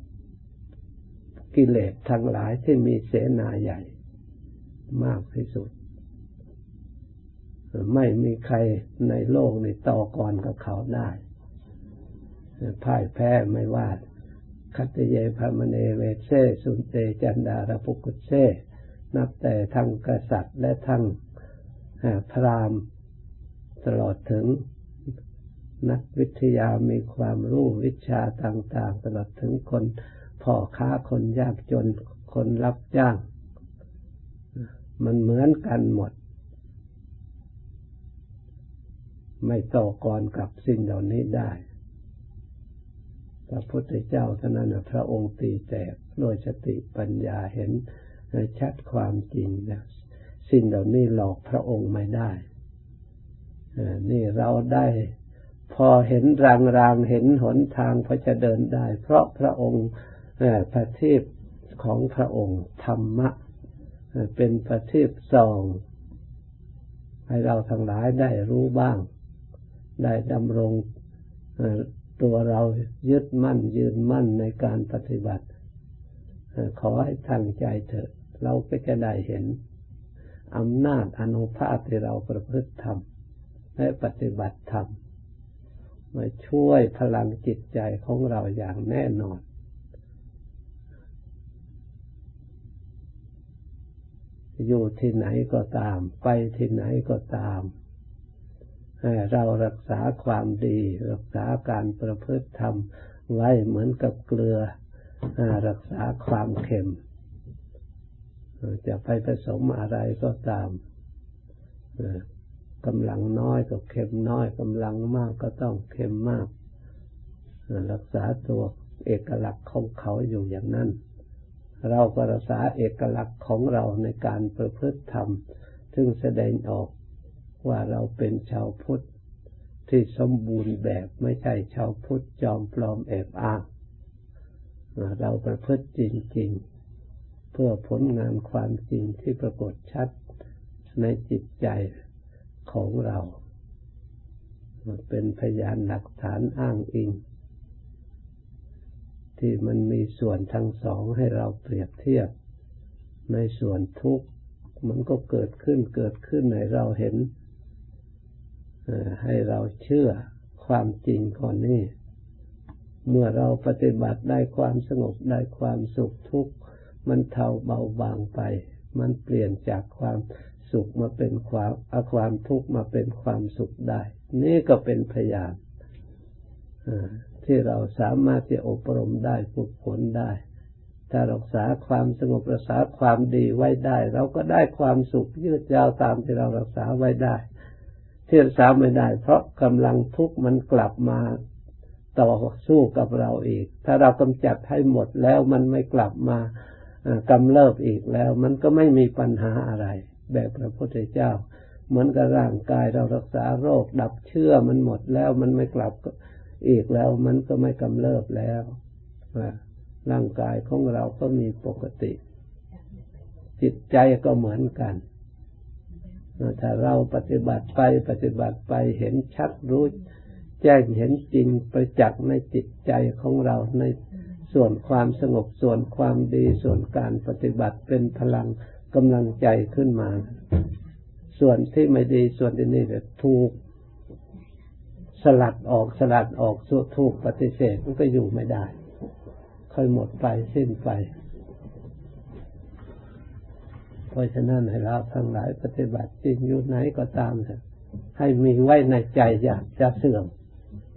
S1: กิเลสทั้งหลายที่มีเสนาใหญ่มากที่สุด ไม่มีใครในโลกในต่อก่อนกับเขาได้พ่ายแพ้ไม่ว่า คัตเยพามเนเวเซสุนเตจันดารปุกุเซ นับแต่ทั้งกษัตริย์และทั้งพรามตลอดถึงนักวิทยามีความรู้วิชาต่าง ๆ ตลอดถึงคนพ่อค้าคนยากจนคนรับจ้าง มันเหมือนกันหมด ไม่ต่อกรกับสิ่งเหล่านี้ได้พระพุทธเจ้าเท่านั้นพระองค์ตีแตกโดยสติปัญญาเห็น ชัดความจริงนะสิ่งเหล่านี้หลอกพระองค์ไม่ได้นี่เราได้พอเห็นรางรางเห็นหนทางพอจะเดินได้ เพราะพระองค์พระเทพของพระองค์ธรรมะ เป็นประทีปส่องให้เราทั้งหลายได้รู้บ้าง ได้ดำรงตัวเรายึดมั่นยืนมั่นในการปฏิบัติ ขอให้ตั้งใจเถอะ เราก็จะได้เห็นอำนาจอนุภาพที่เราประพฤติธรรมและปฏิบัติธรรมมาช่วยพลังจิตใจของเราอย่างแน่นอน อยู่ที่ไหนก็ตาม ไปที่ไหนก็ตาม เรารักษาความดี รักษาการประพฤติธรรมไว้เหมือนกับเกลือ รักษาความเค็ม จะไปผสมอะไรก็ตามกำลังน้อยก็เค็มน้อยกำลังมากก็ต้องเค็มมาก รักษาตัวเอกลักษณ์ของเขาอยู่อย่างนั้น เราก็รักษาเอกลักษณ์ของเราในการประพฤติธรรมซึ่งแสดงออกว่าเราเป็นชาวพุทธที่สมบูรณ์แบบไม่ใช่ชาวพุทธจอมปลอมแอบอ้างเราประพฤติจริง ๆ พื่อผลงานความจริงที่ปรากฏชัดในจิตใจของเรา เป็นพยานหลักฐานอ้างอิง ที่มันมีส่วนทั้งสองให้เราเปรียบเทียบ ในส่วนทุกข์มันก็เกิดขึ้นเกิดขึ้นในเราเห็น ให้เราเชื่อความจริงก่อนนี้เมื่อเราปฏิบัติได้ความสงบได้ความสุขทุกข์ มันเทาเบาบางไป มันเปลี่ยนจากความสุขมาเป็นความอาความทุกข์มาเป็นความสุขได้ นี่ก็เป็นพยานที่เราสามารถจะอบรมได้ฝึกฝนได้ ถ้ารักษาความสงบรักษาความดีไว้ได้ เราก็ได้ความสุขยืดยาวตามที่เรารักษาไว้ได้ ที่รักษาไม่ได้ เพราะกำลังทุกข์มันกลับมาต่อสู้กับเราอีก ถ้าเรากำจัดให้หมดแล้วมันไม่กลับมา กำเริบอีกแล้ว มันก็ไม่มีปัญหาอะไร แบบพระพุทธเจ้า เหมือนกับร่างกายเรารักษาโรค ดับเชื้อมันหมดแล้วมันไม่กลับอีกแล้ว มันก็ไม่กำเริบแล้วร่างกายของเราก็มีปกติ จิตใจก็เหมือนกันถ้าเราปฏิบัติไปปฏิบัติไปเห็นชัดรู้ แจ้งเห็นจริงประจักษ์ในจิตใจของเราใน ส่วนความสงบส่วนความดีส่วนการปฏิบัติเป็นพลังกำลังใจขึ้นมา ส่วนที่ไม่ดีส่วนที่นี่จะถูกสลัดออกสลัดออกสุถูกปฏิเสธมันก็อยู่ไม่ได้ ค่อยหมดไปสิ้นไปเพราะฉะนั้นให้เราทั้งหลายปฏิบัติจริงอยู่ไหนก็ตามเถอะให้มีไว้ในใจอย่าจะเสื่อม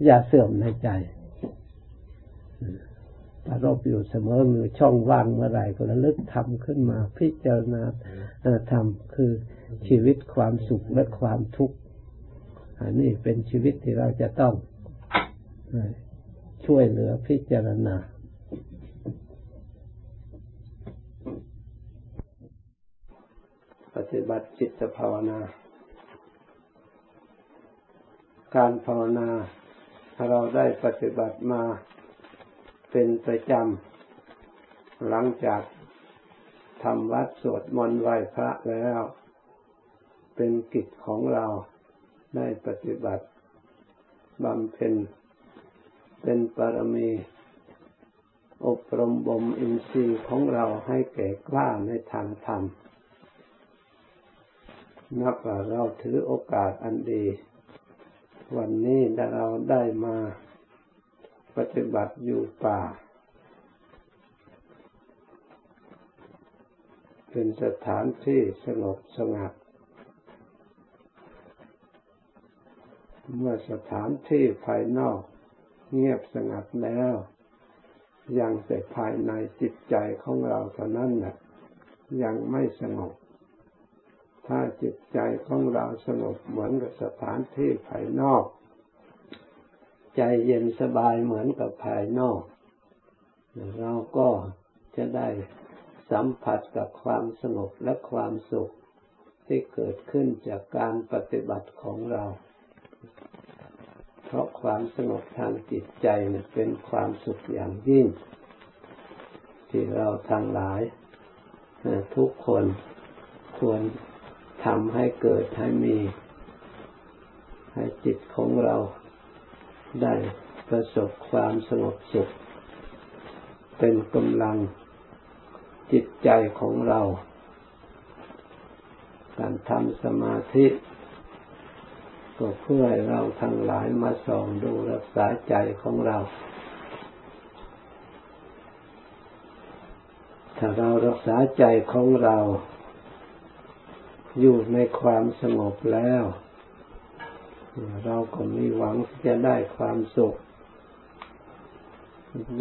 S1: อย่าเสื่อมในใจ ปรบอยู่เสมอมือช่องว่างเมื่อไหร่ก็ระลึกทำขึ้นมาพิจารณาทำคือชีวิตความสุขและความทุกข์อันนี้เป็นชีวิตที่เราจะต้องช่วยเหลือพิจารณาปฏิบัติจิตภาวนา การภาวนาเราได้ปฏิบัติมา เป็นประจำ หลังจากทำวัดสวดมนต์ไหว้พระแล้ว เป็นกิจของเราได้ปฏิบัติบำเพ็ญเป็นปรมีอบรมบ่มอินทรีย์ของเราให้แก่กล้าในทางธรรม นับว่าเราถือโอกาสอันดี วันนี้เราได้มา ปฏิบัติอยู่ป่า เป็นสถานที่สงบสงัด เมื่อสถานที่ภายนอก เงียบสงัดแล้ว ยังแต่ภายในจิตใจของเราเท่านั้นแหละยังไม่สงบ ถ้าจิตใจของเราสงบเหมือนกับสถานที่ภายนอก ใจเย็นสบายเหมือนกับภายนอก เราก็จะได้สัมผัสกับความสงบและความสุขที่เกิดขึ้นจากการปฏิบัติของเรา เพราะความสงบทางจิตใจเป็นความสุขอย่างยิ่ง ที่เราทั้งหลาย ทุกคนควรทำให้เกิดให้มี ให้จิตของเรา ได้ประสบความสงบสุข เป็นกำลังจิตใจของเรา การทำสมาธิก็เพื่อให้เราทั้งหลายมาส่องดูรักษาใจของเรา ถ้าเรารักษาใจของเรา อยู่ในความสงบแล้ว เราก็มีหวังที่จะได้ความสุข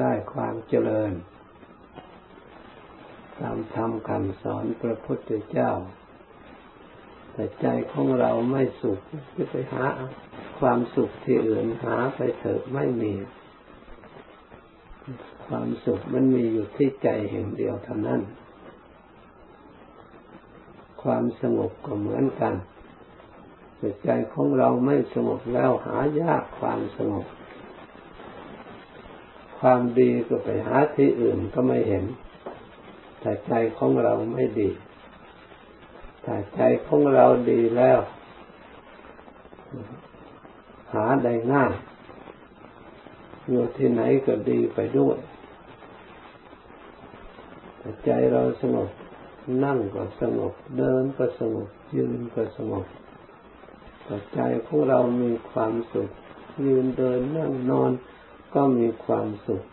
S1: ได้ความเจริญ ตามธรรมคำสอนพระพุทธเจ้า แต่ใจของเราไม่สุขจะไปหาความสุขที่อื่นหาไปเถิดไม่มี ความสุขมันมีอยู่ที่ใจแห่งเดียวเท่านั้น ความสงบก็เหมือนกัน แต่ใจของเราไม่สงบแล้วหายากความสงบ ความดีก็ไปหาที่อื่นก็ไม่เห็น แต่ใจของเราไม่ดี แต่ใจของเราดีแล้ว หาได้ง่ายอยู่ที่ไหนก็ดีไปด้วยแต่ใจเราสงบนั่งก็สงบ เดินก็สงบยืนก็สงบ ใจของเรามีความสุข ยืนเดินนั่งนอนก็มีความสุข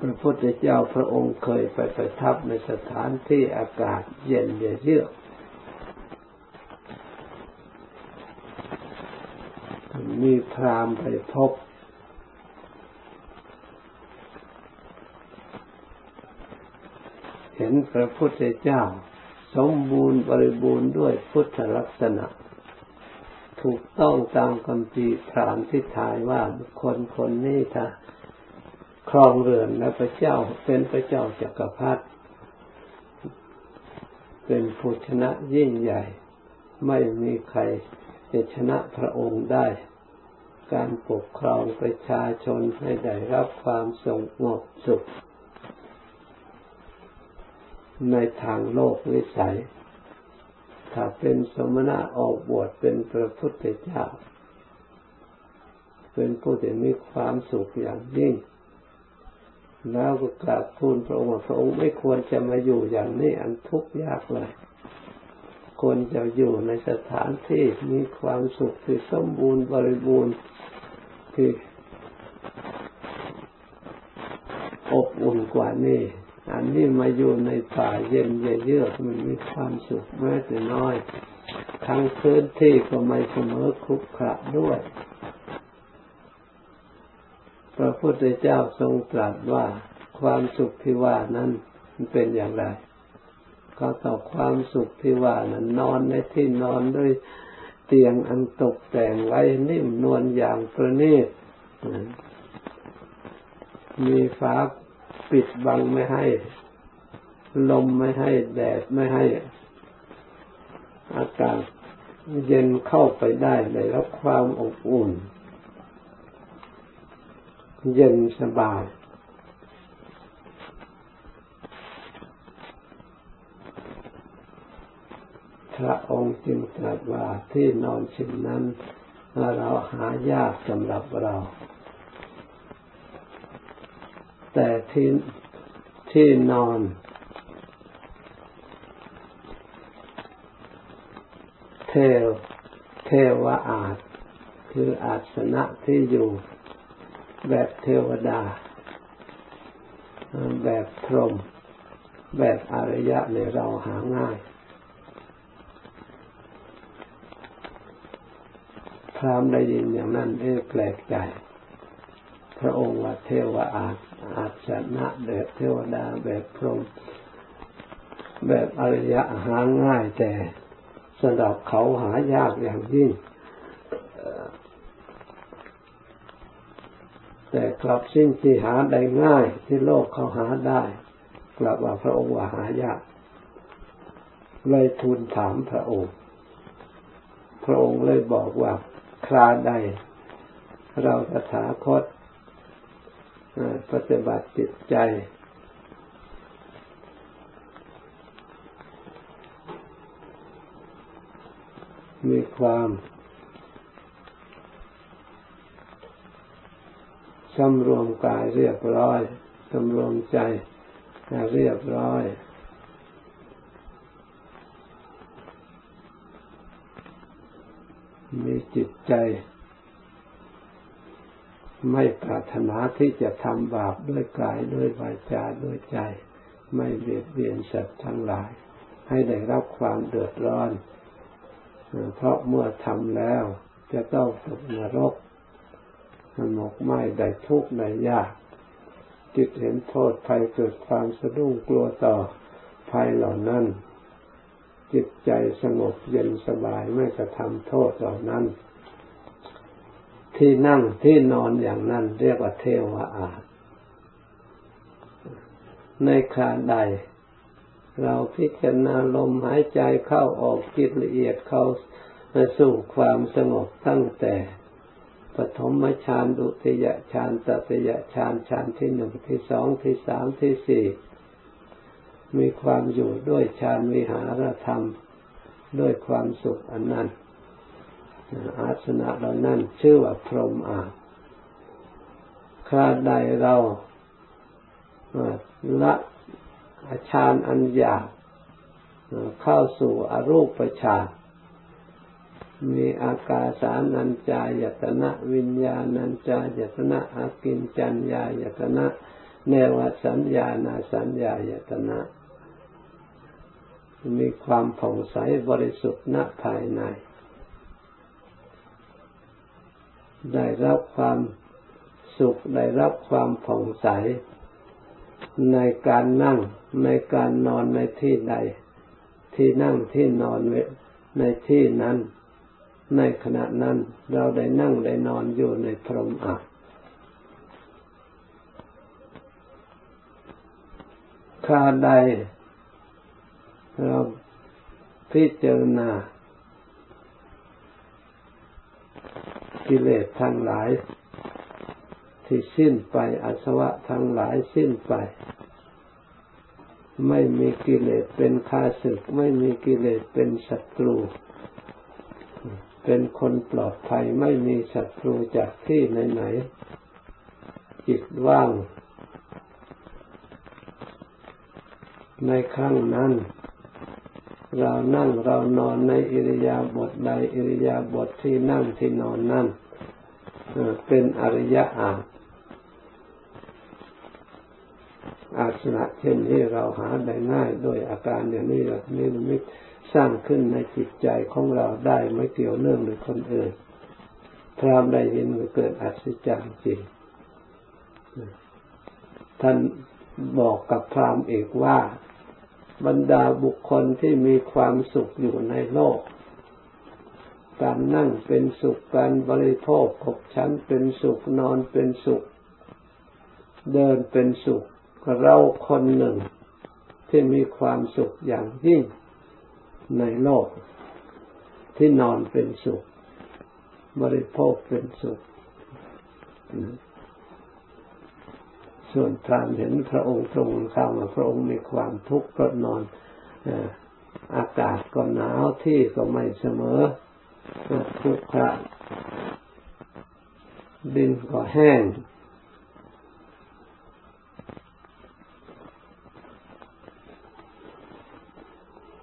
S1: พระพุทธเจ้าพระองค์เคยไปประทับในสถานที่อากาศเย็นเยือกมีพรามไปพบเห็นพระพุทธเจ้า สมบูรณ์บริบูรณ์ด้วยพุทธลักษณะ ถูกต้องตามคำพีพรามที่ทายว่าคนคนนี้ถ้าครองเรือนและพระเจ้าเป็นพระเจ้าจักรพรรดิเป็นผู้ชนะยิ่งใหญ่ ไม่มีใครจะชนะพระองค์ได้ การปกครองประชาชนให้ได้รับความสงบสุข ในทางโลกวิสัย ถ้าเป็นสมณะออกบวชเป็นพระพุทธเจ้า เป็นผู้ที่มีความสุขอย่างยิ่ง แล้วก็กราบทูลพระองค์พระองค์ไม่ควรจะมาอยู่อย่างนี้อันทุกข์ยากเลยควรจะอยู่ในสถานที่มีความสุขที่สมบูรณ์บริบูรณ์ที่อบอุ่นกว่านี้ อันนี้มาอยู่ในป่าเย็นเยือกมันมีความสุขแม้แต่น้อย ทั้งพื้นที่ก็ไม่เสมอคุกขระด้วย พระพุทธเจ้าทรงตรัสว่าความสุขที่ว่านั้นมันเป็นอย่างไร ก็ต่อความสุขที่ว่านั้นนอนในที่นอนด้วยเตียงอันตกแต่งไว้นิ่มนวลอย่างประณีตมีฟ้า ปิดบังไม่ให้ ลมไม่ให้แดดไม่ให้ อากาศเย็นเข้าไปได้ได้รับความอบอุ่น เย็นสบายพระองค์จึงตรัสว่าที่นอนชิ้นนั้นเราหายากสำหรับเรา แต่ที่ที่นอน เทวเทวอาจคืออาสนะที่อยู่แบบเทวดา แบบพรหมแบบอริยะในเราหาง่ายพรามได้ยินอย่างนั้นเอ๊แปลกใจ พระองค์ว่าเทวอาจอาชนะแบบเทวดาแบบพรหมแบบอริยะหาง่ายแต่สำหรับเขาหายากอย่างยิ่งแต่กลับสิ่งที่หาได้ง่ายที่โลกเขาหาได้ กลับว่าพระองค์ว่าหายาก เลยทูลถามพระองค์ พระองค์เลยบอกว่าคราใด เราตถาคต ปฏิบัติจิตใจ มีความสำรวมกายเรียบร้อยสำรวมใจเรียบร้อยมีจิตใจ ไม่ปรารถนาที่จะทำบาปด้วยกายด้วยวาจาด้วยใจ ไม่เบียดเบียนสัตว์ทั้งหลาย ให้ได้รับความเดือดร้อน เพราะเมื่อทำแล้วจะต้องตกนรกหมกไหม้ได้ทุกข์ได้ยากจิตเห็นโทษภัยเกิดความสะดุ้งกลัวต่อภัยเหล่านั้น จิตใจสงบเย็นสบายไม่กระทำโทษเหล่านั้น ที่นั่งที่นอนอย่างนั้นเรียกว่าเทวอาในคราใด เราพิจารณาลมหายใจเข้าออกจิตละเอียดเข้าสู่ความสงบตั้งแต่ปฐมฌานดุติยฌานตติยฌานฌานที่หนึ่งที่สองที่สามที่สี่มีความอยู่ด้วยฌานวิหารธรรม ด้วยความสุขอันนั้น อาสนะเหล่านั้นชื่อว่าพรหมอาคราใดเราละฌานอันยากเข้าสู่อรูปฌานมีอากาสานัญจายตนะวิญญาณัญจายตนะอากินจัญญายตนะเนวสัญญาณสัญญายตนะ มีความผ่องใสบริสุทธิ์ณภายใน ได้รับความสุขได้รับความผ่องใส ในการนั่งในการนอนในที่ใด ที่นั่งที่นอนในที่นั้น ในขณะนั้นเราได้นั่งได้นอนอยู่ในพรหมอักคาใดเราพิจารณา กิเลสทั้งหลายที่สิ้นไปอาสวะทั้งหลายสิ้นไป ไม่มีกิเลสเป็นข้าศึก ไม่มีกิเลสเป็นศัตรู เป็นคนปลอดภัยไม่มีศัตรูจากที่ไหนๆจิตว่าง ในครั้งนั้น เรานั่งเรานอนในอิริยาบถใดอิริยาบถทที่นั่งที่นอนนั่นเป็นอริยอาอาสนะเช่นนี้เราหาได้ง่ายโดยอาการอย่างนี้นี่มิตสร้างขึ้นในจิตใจของเราได้ไม่เกี่ยวเนื่องหรือคนอื่นพรามได้ยินเกิดอัศจรรย์จริงท่านบอกกับพรามเอกว่า บรรดาบุคคลที่มีความสุขอยู่ในโลก การนั่งเป็นสุข การบริโภคขบชั้นเป็นสุข นอนเป็นสุข เดินเป็นสุข เราคนหนึ่งที่มีความสุขอย่างยิ่งในโลก ที่นอนเป็นสุข บริโภคเป็นสุข ส่วนพรามเห็นพระองค์ตรงข้ามพระองค์มีความทุกข์เพราะนอนอากาศก็หนาวที่ก็ไม่เสมอทุกข์ระดินก็แห้ง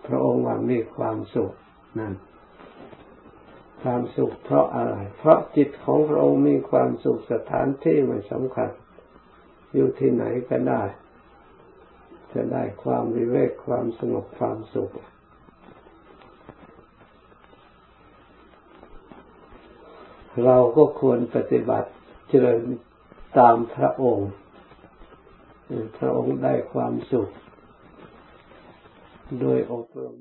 S1: พระองค์ว่ามีความสุขนั่นความสุขเพราะอะไร เพราะจิตของพระองค์มีความสุขสถานที่ไม่สำคัญ อยู่ที่ไหนก็ได้ จะได้ความวิเวกความสงบความสุขเราก็ควรปฏิบัติเจริญตามพระองค์ พระองค์ได้ความสุข โดยอบรม